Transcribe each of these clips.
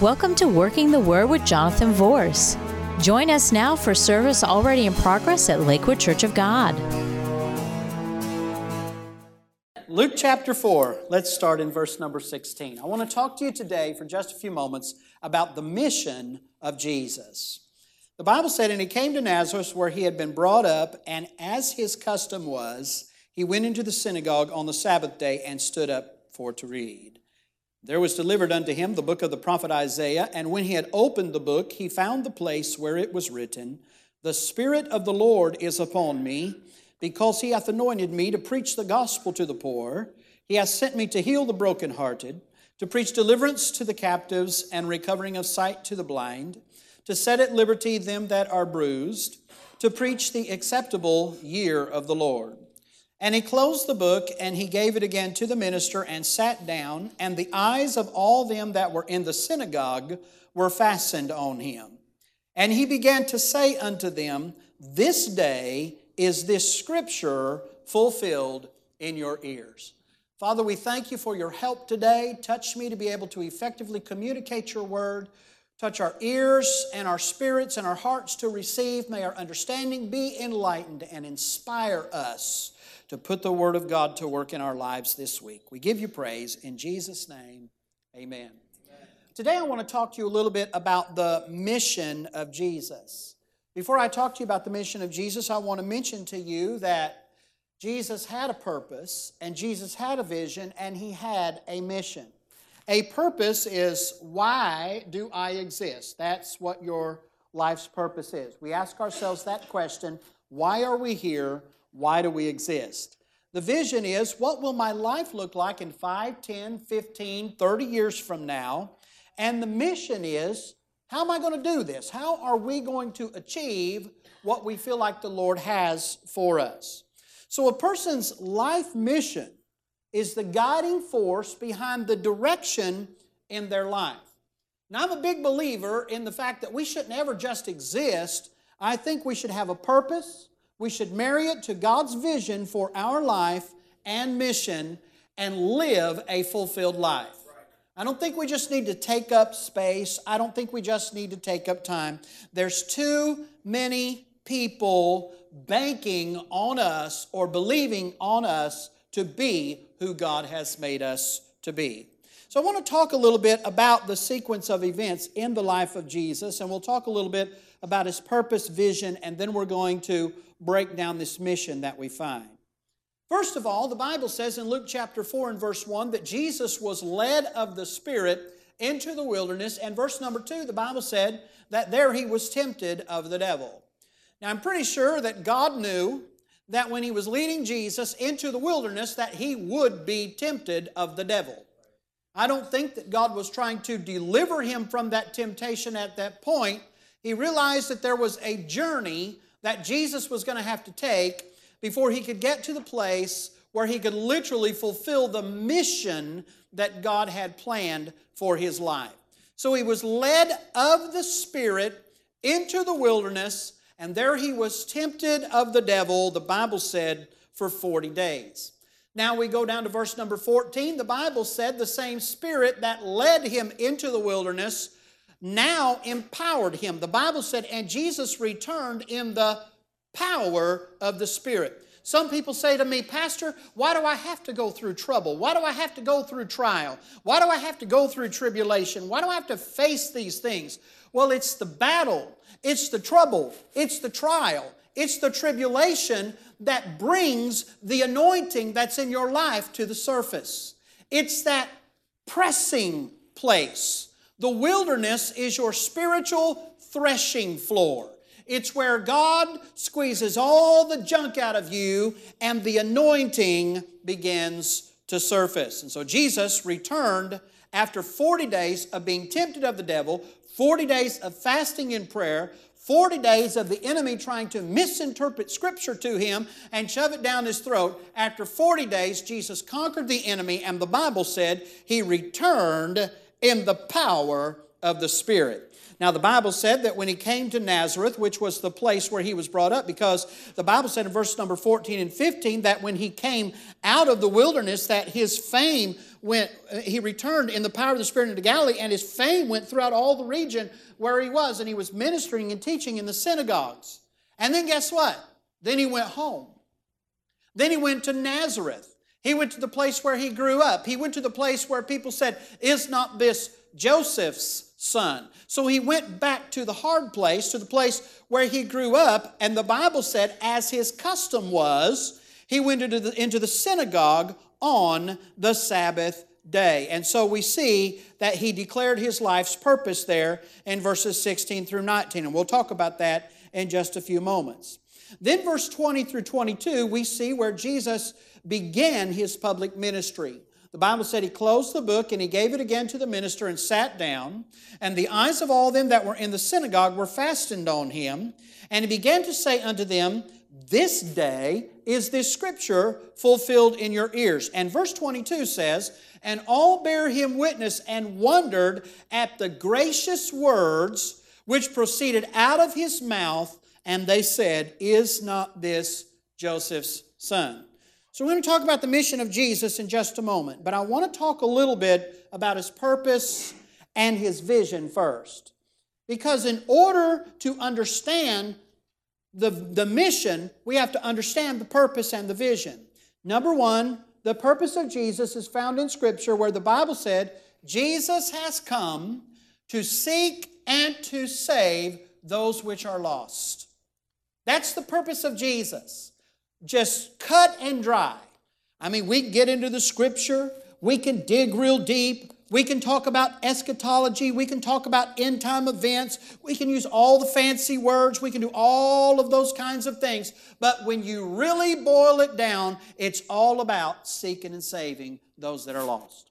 Welcome to Working the Word with Jonathan Vorse. Join us now for service already in progress at Lakewood Church of God. Luke chapter 4, let's start in verse number 16. I want to talk to you today for just a few moments about the mission of Jesus. The Bible said, And he came to Nazareth where he had been brought up, and as his custom was, he went into the synagogue on the Sabbath day and stood up for to read. There was delivered unto him the book of the prophet Isaiah, and when he had opened the book, he found the place where it was written, The Spirit of the Lord is upon me, because he hath anointed me to preach the gospel to the poor. He hath sent me to heal the brokenhearted, to preach deliverance to the captives, and recovering of sight to the blind, to set at liberty them that are bruised, to preach the acceptable year of the Lord. And he closed the book, and he gave it again to the minister, and sat down. And the eyes of all them that were in the synagogue were fastened on him. And he began to say unto them, This day is this scripture fulfilled in your ears. Father, we thank you for your help today. Touch me to be able to effectively communicate your word. Touch our ears and our spirits and our hearts to receive. May our understanding be enlightened and inspire us to put the Word of God to work in our lives this week. We give you praise in Jesus' name. Amen. amen. Today, I want to talk to you a little bit about the mission of Jesus. Before I talk to you about the mission of Jesus, I want to mention to you that Jesus had a purpose, and Jesus had a vision, and he had a mission. A purpose is why do I exist? That's what your life's purpose is. We ask ourselves that question why are we here? Why do we exist? The vision is what will my life look like in 5, 10, 15, 30 years from now? And the mission is how am I going to do this? How are we going to achieve what we feel like the Lord has for us? So, a person's life mission is the guiding force behind the direction in their life. Now, I'm a big believer in the fact that we shouldn't ever just exist. I think we should have a purpose, we should marry it to God's vision for our life and mission and live a fulfilled life. I don't think we just need to take up space. I don't think we just need to take up time. There's too many people banking on us or believing on us to be who God has made us to be. So, I want to talk a little bit about the sequence of events in the life of Jesus, and we'll talk a little bit about his purpose, vision, and then we're going to break down this mission that we find. First of all, the Bible says in Luke chapter 4 and verse 1 that Jesus was led of the Spirit into the wilderness. And verse number 2, the Bible said that there he was tempted of the devil. Now, I'm pretty sure that God knew that when he was leading Jesus into the wilderness that he would be tempted of the devil. I don't think that God was trying to deliver him from that temptation at that point. He realized that there was a journey that Jesus was going to have to take before he could get to the place where he could literally fulfill the mission that God had planned for his life. So he was led of the Spirit into the wilderness, and there he was tempted of the devil, the Bible said, for 40 days. Now we go down to verse number 14. The Bible said the same Spirit that led him into the wilderness now empowered him. The Bible said, and Jesus returned in the power of the Spirit. Some people say to me, Pastor, why do I have to go through trouble? Why do I have to go through trial? Why do I have to go through tribulation? Why do I have to face these things? Well, it's the battle, it's the trouble, it's the trial, it's the tribulation that brings the anointing that's in your life to the surface. It's that pressing place the wilderness is your spiritual threshing floor. It's where God squeezes all the junk out of you and the anointing begins to surface. And so Jesus returned after 40 days of being tempted of the devil, 40 days of fasting and prayer, 40 days of the enemy trying to misinterpret Scripture to him and shove it down his throat. After 40 days, Jesus conquered the enemy, and the Bible said he returned in the power of the Spirit. Now, the Bible said that when he came to Nazareth, which was the place where he was brought up, because the Bible said in verse number 14 and 15 that when he came out of the wilderness, that his fame went, he returned in the power of the Spirit into Galilee, and his fame went throughout all the region where he was, and he was ministering and teaching in the synagogues. And then guess what? Then he went home. Then he went to Nazareth. He went to the place where he grew up. He went to the place where people said, Is not this Joseph's son. So he went back to the hard place, to the place where he grew up, and the Bible said, as his custom was, he went into the, into the synagogue on the Sabbath day. And so we see that he declared his life's purpose there in verses 16 through 19. And we'll talk about that in just a few moments. Then, verse 20 through 22, we see where Jesus began his public ministry. The Bible said he closed the book and he gave it again to the minister and sat down. And the eyes of all them that were in the synagogue were fastened on him. And he began to say unto them, This day is this scripture fulfilled in your ears. And verse 22 says, And all bare him witness and wondered at the gracious words which proceeded out of his mouth. And they said, Is not this Joseph's son? So, we're going to talk about the mission of Jesus in just a moment, but I want to talk a little bit about his purpose and his vision first. Because, in order to understand the, the mission, we have to understand the purpose and the vision. Number one, the purpose of Jesus is found in Scripture where the Bible said, Jesus has come to seek and to save those which are lost. That's the purpose of Jesus just cut and dry. I mean, we can get into the scripture, we can dig real deep, we can talk about eschatology, we can talk about end time events, we can use all the fancy words, we can do all of those kinds of things. But when you really boil it down, it's all about seeking and saving those that are lost.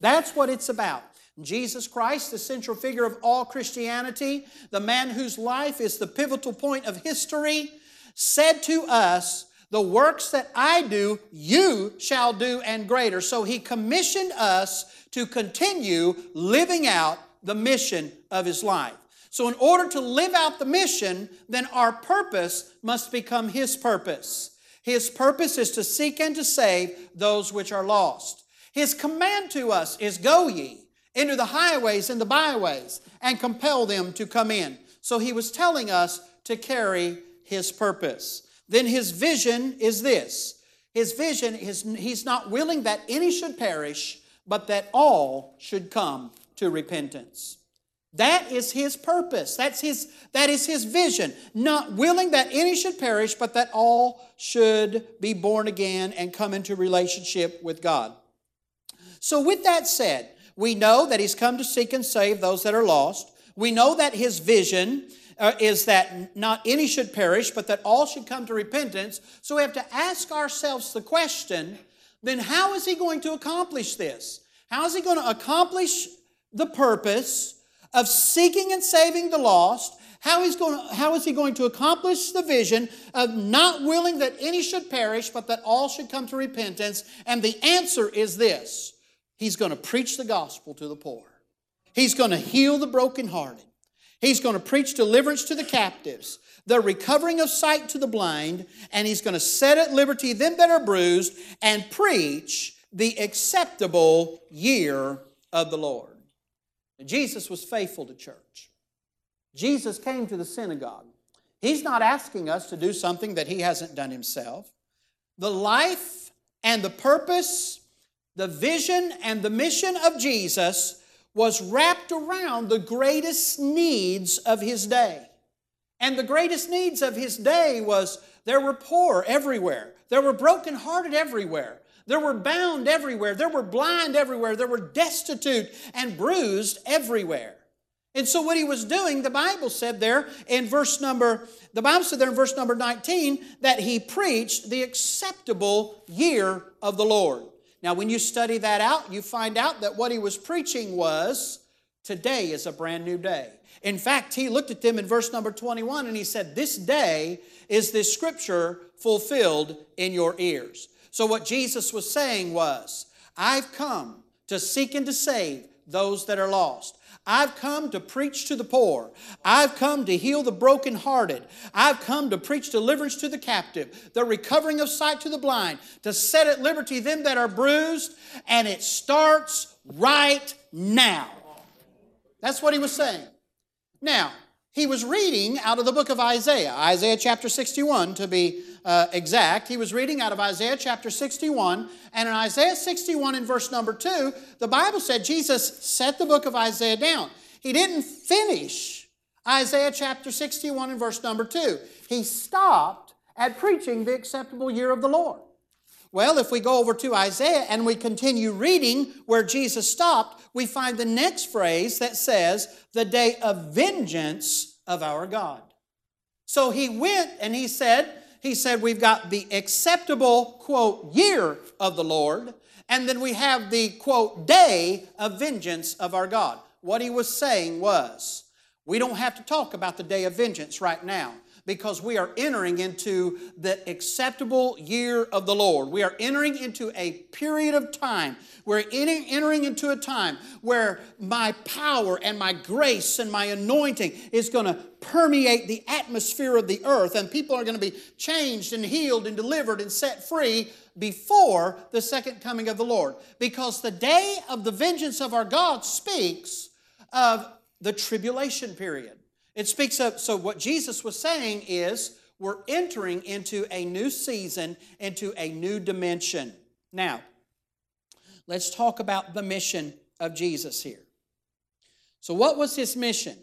That's what it's about. Jesus Christ, the central figure of all Christianity, the man whose life is the pivotal point of history, said to us, the works that I do, you shall do and greater. So he commissioned us to continue living out the mission of his life. So, in order to live out the mission, then our purpose must become his purpose. His purpose is to seek and to save those which are lost. His command to us is go ye into the highways and the byways and compel them to come in. So, he was telling us to carry his purpose then his vision is this. His vision is he's not willing that any should perish, but that all should come to repentance. That is his purpose. That's his, that is his vision. Not willing that any should perish, but that all should be born again and come into relationship with God. So, with that said, we know that he's come to seek and save those that are lost. We know that his vision uh, is that not any should perish, but that all should come to repentance. So we have to ask ourselves the question then how is he going to accomplish this? How is he going to accomplish the purpose of seeking and saving the lost? How is, going how is he going to accomplish the vision of not willing that any should perish, but that all should come to repentance? And the answer is this He's going to preach the gospel to the poor, He's going to heal the brokenhearted, He's going to preach deliverance to the captives, the recovering of sight to the blind, and he's going to set at liberty them that are bruised and preach the acceptable year of the Lord. Jesus was faithful to church. Jesus came to the synagogue. He's not asking us to do something that he hasn't done himself. The life and the purpose, the vision and the mission of Jesus was wrapped around the greatest needs of his day. And the greatest needs of his day was there were poor everywhere, there were brokenhearted everywhere, there were bound everywhere, there were blind everywhere, there were destitute and bruised everywhere. And so, what he was doing, the Bible said there in verse number, the Bible said there in verse number 19 that he preached the acceptable year of the Lord. Now, when you study that out, you find out that what he was preaching was today is a brand new day. In fact, he looked at them in verse number 21 and he said, This day is this scripture fulfilled in your ears. So, what Jesus was saying was, I've come to seek and to save those that are lost. I've come to preach to the poor. I've come to heal the brokenhearted. I've come to preach deliverance to the captive, the recovering of sight to the blind, to set at liberty them that are bruised, and it starts right now. That's what he was saying. Now, he was reading out of the book of Isaiah, Isaiah chapter 61 to be uh, exact. He was reading out of Isaiah chapter 61. And in Isaiah 61 in verse number 2, the Bible said Jesus set the book of Isaiah down. He didn't finish Isaiah chapter 61 in verse number 2. He stopped at preaching the acceptable year of the Lord. Well, if we go over to Isaiah and we continue reading where Jesus stopped, we find the next phrase that says, the day of vengeance of our God. So he went and he said, he said, we've got the acceptable, quote, year of the Lord, and then we have the, quote, day of vengeance of our God. What he was saying was, we don't have to talk about the day of vengeance right now because we are entering into the acceptable year of the Lord. We are entering into a period of time. We're entering into a time where my power and my grace and my anointing is going to permeate the atmosphere of the earth, and people are going to be changed and healed and delivered and set free before the second coming of the Lord. Because the day of the vengeance of our God speaks of the tribulation period. It speaks of, so what Jesus was saying is, we're entering into a new season, into a new dimension. Now, let's talk about the mission of Jesus here. So, what was his mission?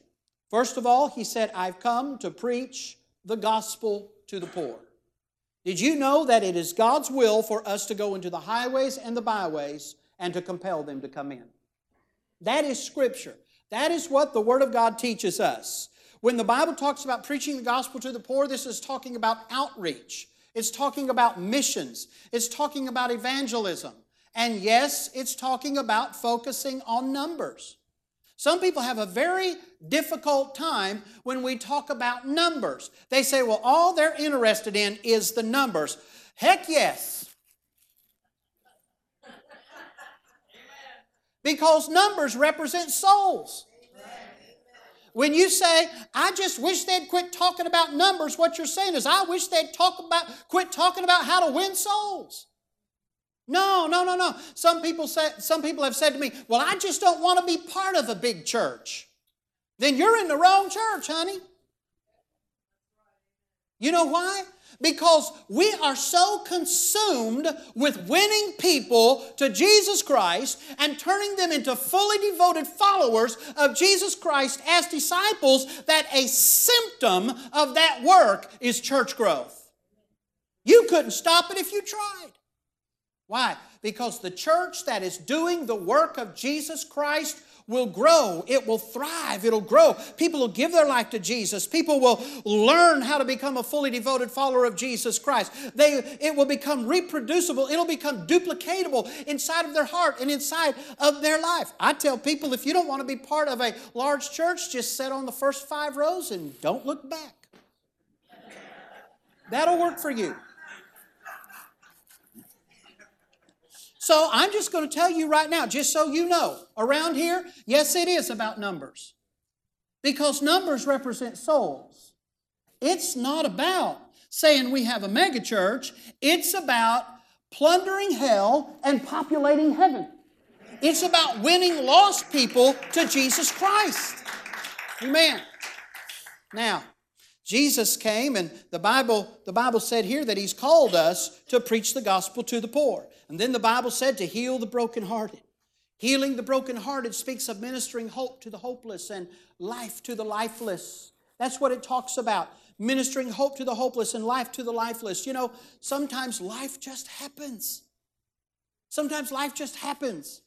First of all, he said, I've come to preach the gospel to the poor. Did you know that it is God's will for us to go into the highways and the byways and to compel them to come in? That is Scripture. That is what the Word of God teaches us. When the Bible talks about preaching the gospel to the poor, this is talking about outreach. It's talking about missions. It's talking about evangelism. And yes, it's talking about focusing on numbers. Some people have a very difficult time when we talk about numbers. They say, well, all they're interested in is the numbers. Heck yes. Because numbers represent souls. When you say, I just wish they'd quit talking about numbers, what you're saying is, I wish they'd talk about, quit talking about how to win souls. No, no, no, no. Some people say, some people have said to me, Well, I just don't want to be part of a big church. Then you're in the wrong church, honey. You know why? Because we are so consumed with winning people to Jesus Christ and turning them into fully devoted followers of Jesus Christ as disciples that a symptom of that work is church growth. You couldn't stop it if you tried. Why? Because the church that is doing the work of Jesus Christ will grow. It will thrive. It'll grow. People will give their life to Jesus. People will learn how to become a fully devoted follower of Jesus Christ. They, it will become reproducible. It'll become duplicatable inside of their heart and inside of their life. I tell people if you don't want to be part of a large church, just sit on the first five rows and don't look back. That'll work for you. So I'm just going to tell you right now, just so you know, around here, yes, it is about numbers. Because numbers represent souls. It's not about saying we have a megachurch, it's about plundering hell and populating heaven. It's about winning lost people to Jesus Christ. Amen. Now, Jesus came and the Bible, the Bible said here that He's called us to preach the gospel to the poor. And then the Bible said to heal the brokenhearted. Healing the brokenhearted speaks of ministering hope to the hopeless and life to the lifeless. That's what it talks about. Ministering hope to the hopeless and life to the lifeless. You know, sometimes life just happens. Sometimes life just happens.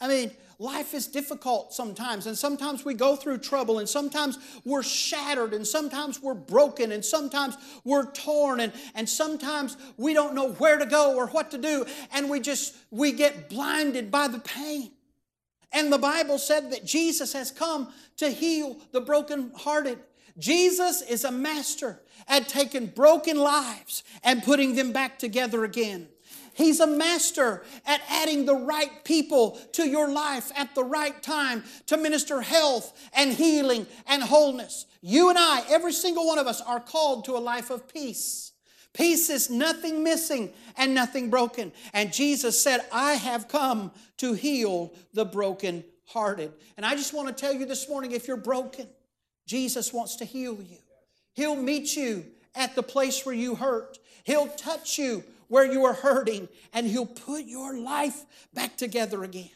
I mean, life is difficult sometimes, and sometimes we go through trouble, and sometimes we're shattered, and sometimes we're broken, and sometimes we're torn, and, and sometimes we don't know where to go or what to do, and we just we get blinded by the pain. And the Bible said that Jesus has come to heal the brokenhearted. Jesus is a master at taking broken lives and putting them back together again. He's a master at adding the right people to your life at the right time to minister health and healing and wholeness. You and I, every single one of us, are called to a life of peace. Peace is nothing missing and nothing broken. And Jesus said, I have come to heal the broken hearted. And I just want to tell you this morning if you're broken, Jesus wants to heal you. He'll meet you at the place where you hurt. He'll touch you where you are hurting and He'll put your life back together again.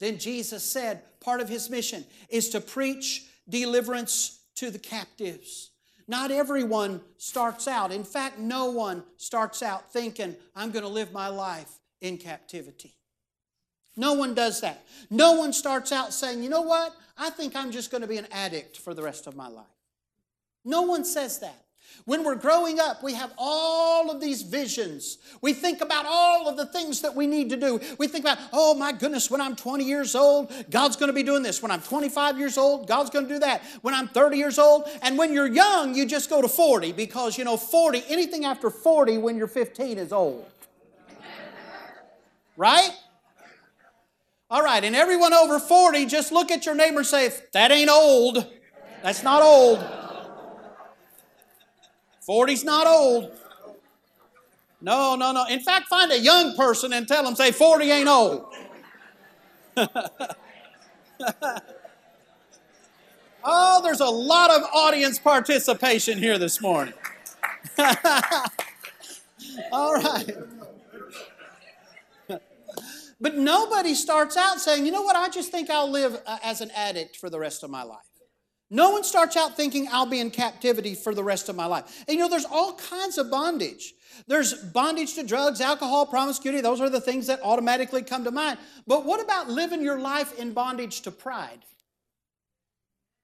Then Jesus said, part of His mission is to preach deliverance to the captives. Not everyone starts out. In fact, no one starts out thinking, I'm going to live my life in captivity. No one does that. No one starts out saying, you know what? I think I'm just going to be an addict for the rest of my life. No one says that. When we're growing up, we have all of these visions. We think about all of the things that we need to do. We think about, oh my goodness, when I'm 20 years old, God's going to be doing this. When I'm 25 years old, God's going to do that. When I'm 30 years old, and when you're young, you just go to 40 because, you know, 40, anything after 40 when you're 15 is old. Right? All right, and everyone over 40, just look at your neighbor and say, that ain't old. That's not old. 40's not old. No, no, no. In fact, find a young person and tell them, say, 40 ain't old. oh, there's a lot of audience participation here this morning. All right. But nobody starts out saying, you know what, I just think I'll live uh, as an addict for the rest of my life. No one starts out thinking I'll be in captivity for the rest of my life. And you know, there's all kinds of bondage. There's bondage to drugs, alcohol, promiscuity. Those are the things that automatically come to mind. But what about living your life in bondage to pride?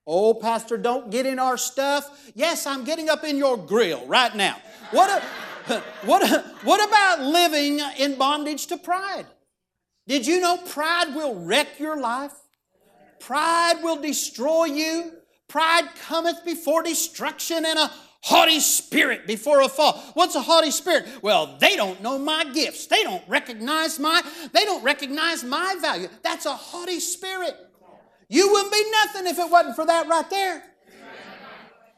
Oh, Pastor, don't get in our stuff. Yes, I'm getting up in your grill right now. What, a, what, what about living in bondage to pride? Did you know pride will wreck your life? Pride will destroy you. Pride cometh before destruction and a haughty spirit before a fall. What's a haughty spirit? Well, they don't know my gifts. They don't recognize my they don't recognize my value. That's a haughty spirit. You wouldn't be nothing if it wasn't for that right there.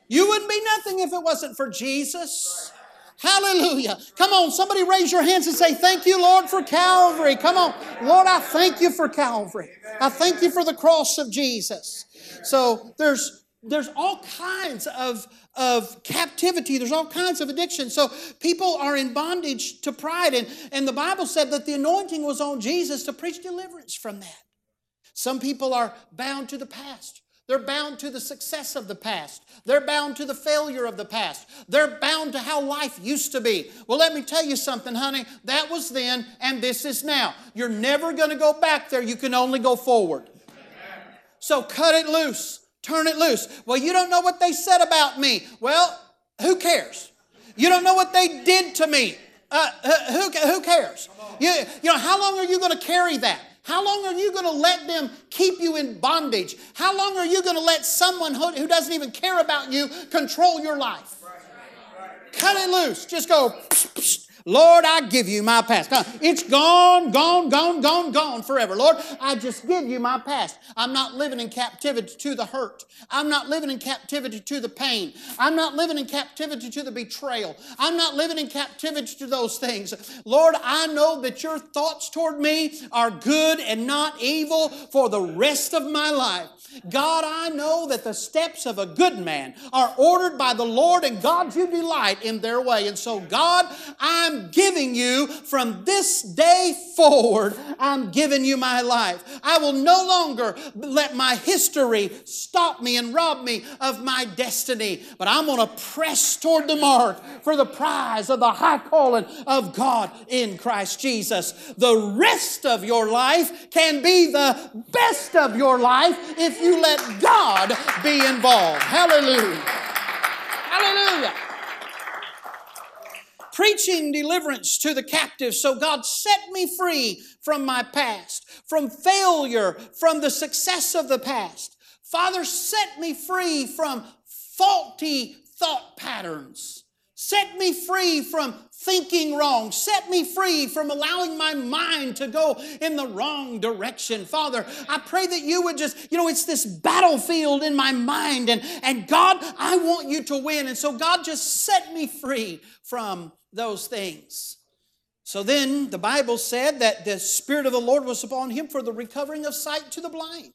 You wouldn't be nothing if it wasn't for Jesus. Hallelujah. Come on, somebody raise your hands and say, Thank you, Lord, for Calvary. Come on. Lord, I thank you for Calvary. I thank you for the cross of Jesus. So there's there's all kinds of, of captivity. There's all kinds of addiction. So people are in bondage to pride. And, and the Bible said that the anointing was on Jesus to preach deliverance from that. Some people are bound to the past. They're bound to the success of the past. They're bound to the failure of the past. They're bound to how life used to be. Well, let me tell you something, honey. That was then, and this is now. You're never going to go back there. You can only go forward. So cut it loose. Turn it loose. Well, you don't know what they said about me. Well, who cares? You don't know what they did to me. Uh, who, who cares? You, you know, how long are you going to carry that? How long are you going to let them keep you in bondage? How long are you going to let someone who, who doesn't even care about you control your life? Cut it loose. Just go. Psh, psh, Lord, I give you my past. It's gone, gone, gone, gone, gone forever. Lord, I just give you my past. I'm not living in captivity to the hurt. I'm not living in captivity to the pain. I'm not living in captivity to the betrayal. I'm not living in captivity to those things. Lord, I know that your thoughts toward me are good and not evil for the rest of my life. God, I know that the steps of a good man are ordered by the Lord, and God, you delight in their way. And so, God, I'm giving you from this day forward, I'm giving you my life. I will no longer let my history stop me and rob me of my destiny, but I'm going to press toward the mark for the prize of the high calling of God in Christ Jesus. The rest of your life can be the best of your life if you let God be involved. Hallelujah. Hallelujah. Preaching deliverance to the captives. So God set me free from my past, from failure, from the success of the past. Father, set me free from faulty thought patterns. Set me free from thinking wrong. Set me free from allowing my mind to go in the wrong direction. Father, I pray that you would just, you know, it's this battlefield in my mind. And, and God, I want you to win. And so, God, just set me free from those things. So then the Bible said that the Spirit of the Lord was upon him for the recovering of sight to the blind.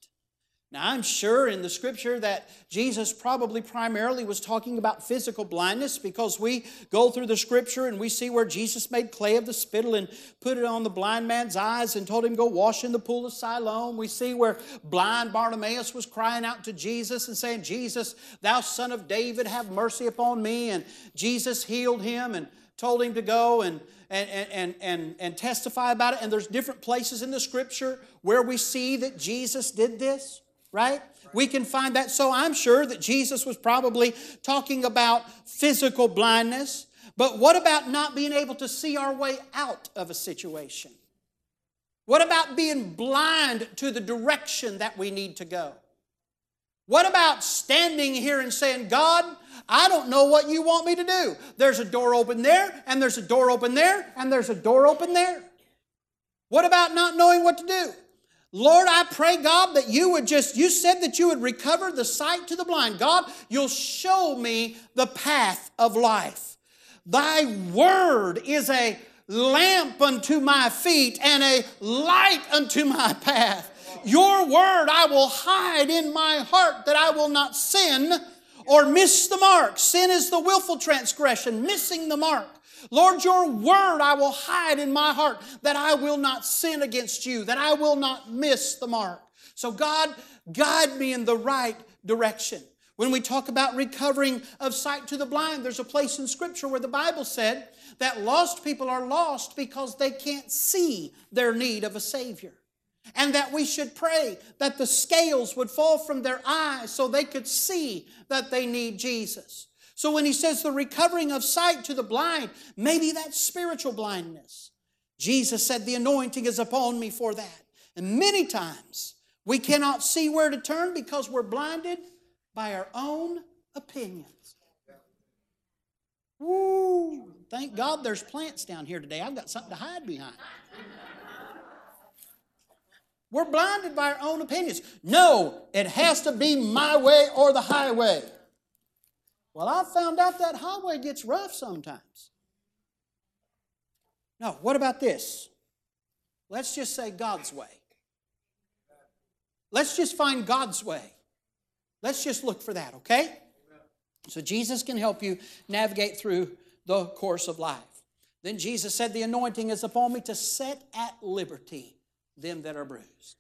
Now, I'm sure in the scripture that Jesus probably primarily was talking about physical blindness because we go through the scripture and we see where Jesus made clay of the spittle and put it on the blind man's eyes and told him, Go wash in the pool of Siloam. We see where blind Bartimaeus was crying out to Jesus and saying, Jesus, thou son of David, have mercy upon me. And Jesus healed him and told him to go and and, and, and, and testify about it. And there's different places in the scripture where we see that Jesus did this right? We can find that. So I'm sure that Jesus was probably talking about physical blindness. But what about not being able to see our way out of a situation? What about being blind to the direction that we need to go? What about standing here and saying, God, I don't know what you want me to do? There's a door open there, and there's a door open there, and there's a door open there. What about not knowing what to do? Lord, I pray, God, that you would just, you said that you would recover the sight to the blind. God, you'll show me the path of life. Thy word is a lamp unto my feet and a light unto my path. Your word I will hide in my heart that I will not sin or miss the mark. Sin is the willful transgression, missing the mark. Lord, your word I will hide in my heart that I will not sin against you, that I will not miss the mark. So, God, guide me in the right direction. When we talk about recovering of sight to the blind, there's a place in Scripture where the Bible said that lost people are lost because they can't see their need of a Savior. And that we should pray that the scales would fall from their eyes so they could see that they need Jesus. So when he says the recovering of sight to the blind, maybe that's spiritual blindness. Jesus said, The anointing is upon me for that. And many times we cannot see where to turn because we're blinded by our own opinions. Woo! Thank God there's plants down here today. I've got something to hide behind. We're blinded by our own opinions. No, it has to be my way or the highway. Well, I found out that highway gets rough sometimes. No, what about this? Let's just say God's way. Let's just find God's way. Let's just look for that, okay? So Jesus can help you navigate through the course of life. Then Jesus said, The anointing is upon me to set at liberty them that are bruised,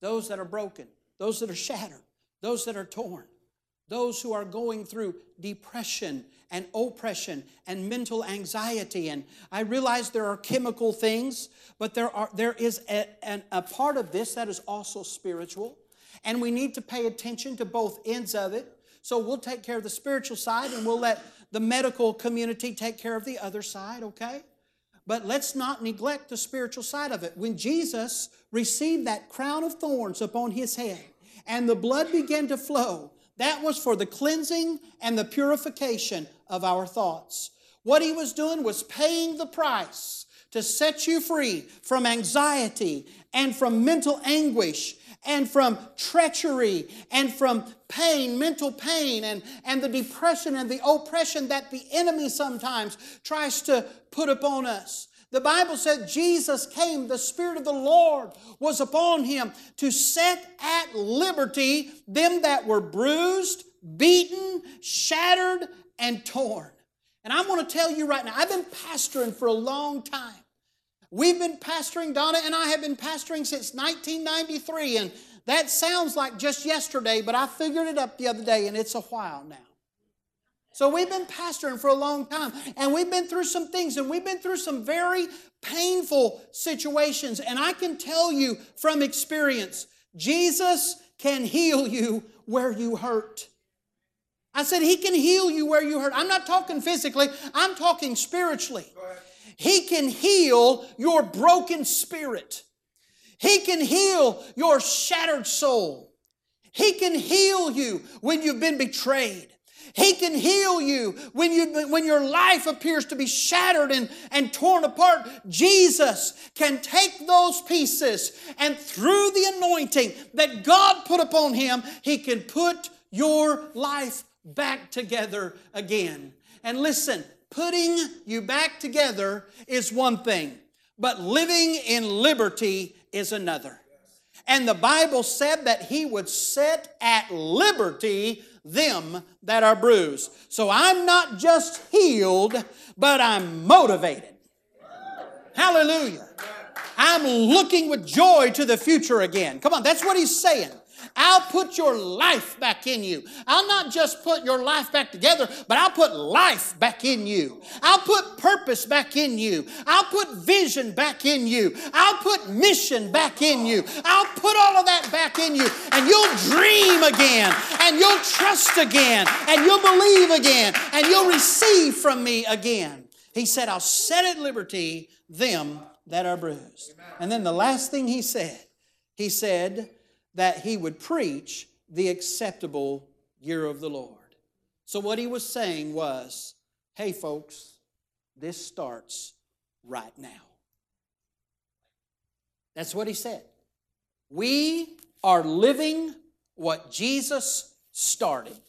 those that are broken, those that are shattered, those that are torn those who are going through depression and oppression and mental anxiety. And I realize there are chemical things, but there, are, there is a, a part of this that is also spiritual. And we need to pay attention to both ends of it. So we'll take care of the spiritual side and we'll let the medical community take care of the other side, okay? But let's not neglect the spiritual side of it. When Jesus received that crown of thorns upon his head and the blood began to flow, that was for the cleansing and the purification of our thoughts. What he was doing was paying the price to set you free from anxiety and from mental anguish and from treachery and from pain, mental pain, and, and the depression and the oppression that the enemy sometimes tries to put upon us. The Bible said Jesus came, the Spirit of the Lord was upon him to set at liberty them that were bruised, beaten, shattered, and torn. And I'm going to tell you right now, I've been pastoring for a long time. We've been pastoring, Donna and I have been pastoring since 1993, and that sounds like just yesterday, but I figured it up the other day, and it's a while now. So we've been pastoring for a long time and we've been through some things and we've been through some very painful situations. And I can tell you from experience, Jesus can heal you where you hurt. I said, He can heal you where you hurt. I'm not talking physically, I'm talking spiritually. He can heal your broken spirit. He can heal your shattered soul. He can heal you when you've been betrayed. He can heal you when, you when your life appears to be shattered and, and torn apart. Jesus can take those pieces and through the anointing that God put upon him, he can put your life back together again. And listen, putting you back together is one thing, but living in liberty is another. And the Bible said that he would set at liberty them that are bruised. So I'm not just healed, but I'm motivated. Hallelujah. I'm looking with joy to the future again. Come on, that's what he's saying. I'll put your life back in you. I'll not just put your life back together, but I'll put life back in you. I'll put purpose back in you. I'll put vision back in you. I'll put mission back in you. I'll put all of that back in you. And you'll dream again, and you'll trust again, and you'll believe again, and you'll receive from me again. He said, I'll set at liberty them that are bruised. And then the last thing he said, he said, that he would preach the acceptable year of the Lord. So, what he was saying was, hey, folks, this starts right now. That's what he said. We are living what Jesus started.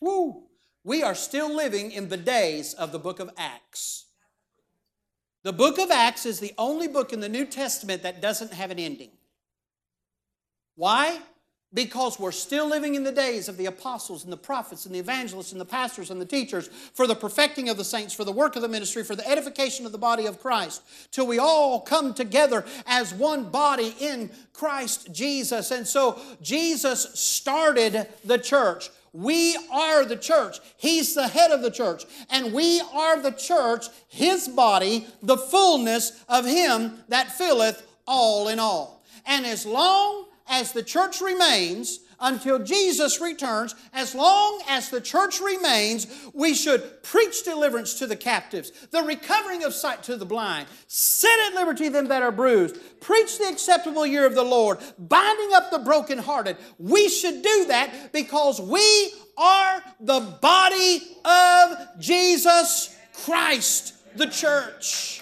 Woo! We are still living in the days of the book of Acts. The book of Acts is the only book in the New Testament that doesn't have an ending. Why? Because we're still living in the days of the apostles and the prophets and the evangelists and the pastors and the teachers for the perfecting of the saints, for the work of the ministry, for the edification of the body of Christ, till we all come together as one body in Christ Jesus. And so Jesus started the church. We are the church. He's the head of the church. And we are the church, His body, the fullness of Him that filleth all in all. And as long as the church remains until Jesus returns, as long as the church remains, we should preach deliverance to the captives, the recovering of sight to the blind, set at liberty them that are bruised, preach the acceptable year of the Lord, binding up the brokenhearted. We should do that because we are the body of Jesus Christ, the church.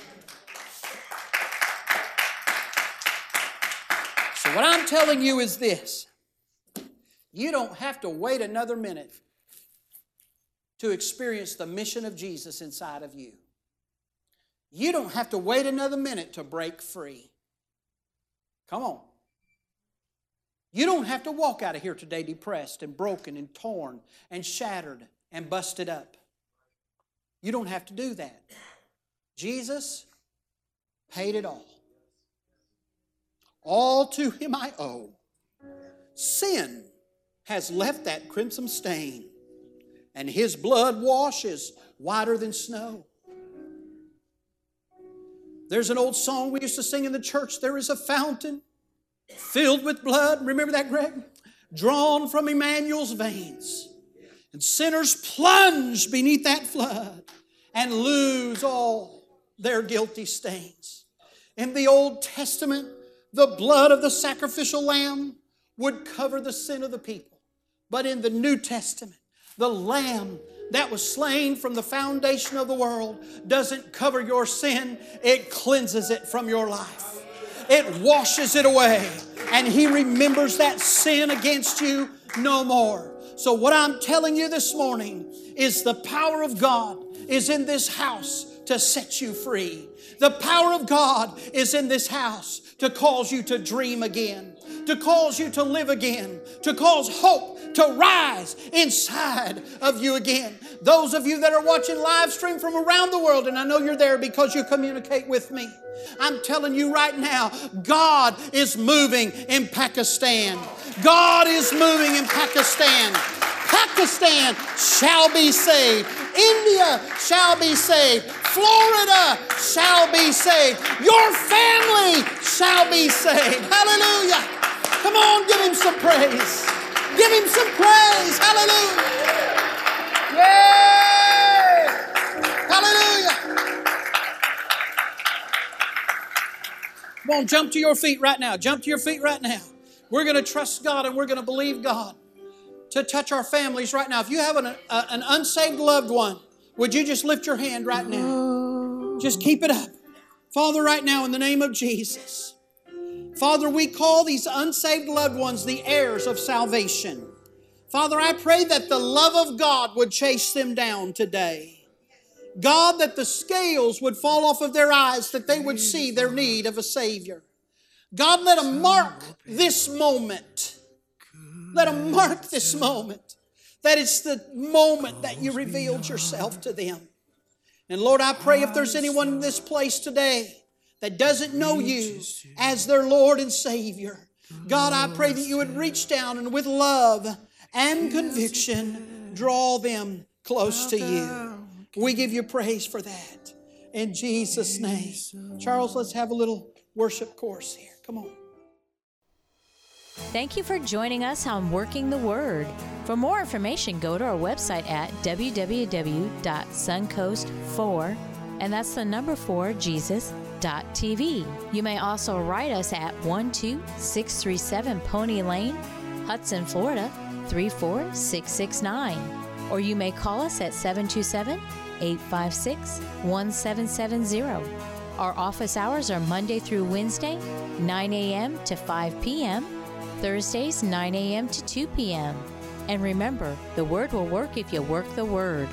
So, what I'm telling you is this you don't have to wait another minute to experience the mission of Jesus inside of you. You don't have to wait another minute to break free. Come on. You don't have to walk out of here today depressed and broken and torn and shattered and busted up. You don't have to do that. Jesus paid it all. All to him I owe. Sin has left that crimson stain, and his blood washes whiter than snow. There's an old song we used to sing in the church there is a fountain filled with blood. Remember that, Greg? Drawn from Emmanuel's veins. And sinners plunge beneath that flood and lose all their guilty stains. In the Old Testament, the blood of the sacrificial lamb would cover the sin of the people. But in the New Testament, the lamb that was slain from the foundation of the world doesn't cover your sin, it cleanses it from your life. It washes it away, and He remembers that sin against you no more. So, what I'm telling you this morning is the power of God is in this house to set you free. The power of God is in this house to cause you to dream again, to cause you to live again, to cause hope to rise inside of you again. Those of you that are watching live stream from around the world, and I know you're there because you communicate with me. I'm telling you right now, God is moving in Pakistan. God is moving in Pakistan. Pakistan shall be saved. India shall be saved. Florida shall be saved. Your family shall be saved. Hallelujah. Come on, give him some praise. Give him some praise. Hallelujah. Yeah. Hallelujah. Come on, jump to your feet right now. Jump to your feet right now. We're going to trust God and we're going to believe God. To touch our families right now. If you have an, a, an unsaved loved one, would you just lift your hand right now? Just keep it up. Father, right now, in the name of Jesus, Father, we call these unsaved loved ones the heirs of salvation. Father, I pray that the love of God would chase them down today. God, that the scales would fall off of their eyes, that they would see their need of a Savior. God, let them mark this moment. Let them mark this moment. That it's the moment that you revealed yourself to them. And Lord, I pray if there's anyone in this place today that doesn't know you as their Lord and Savior, God, I pray that you would reach down and with love and conviction draw them close to you. We give you praise for that. In Jesus' name. Charles, let's have a little worship course here. Come on. Thank you for joining us on Working the Word. For more information, go to our website at www.suncoast4, and that's the number 4 Jesus.tv. You may also write us at 12637 Pony Lane, Hudson, Florida 34669. Or you may call us at 727 856 1770. Our office hours are Monday through Wednesday, 9 a.m. to 5 p.m., Thursdays, 9 a.m. to 2 p.m. And remember, the Word will work if you work the Word.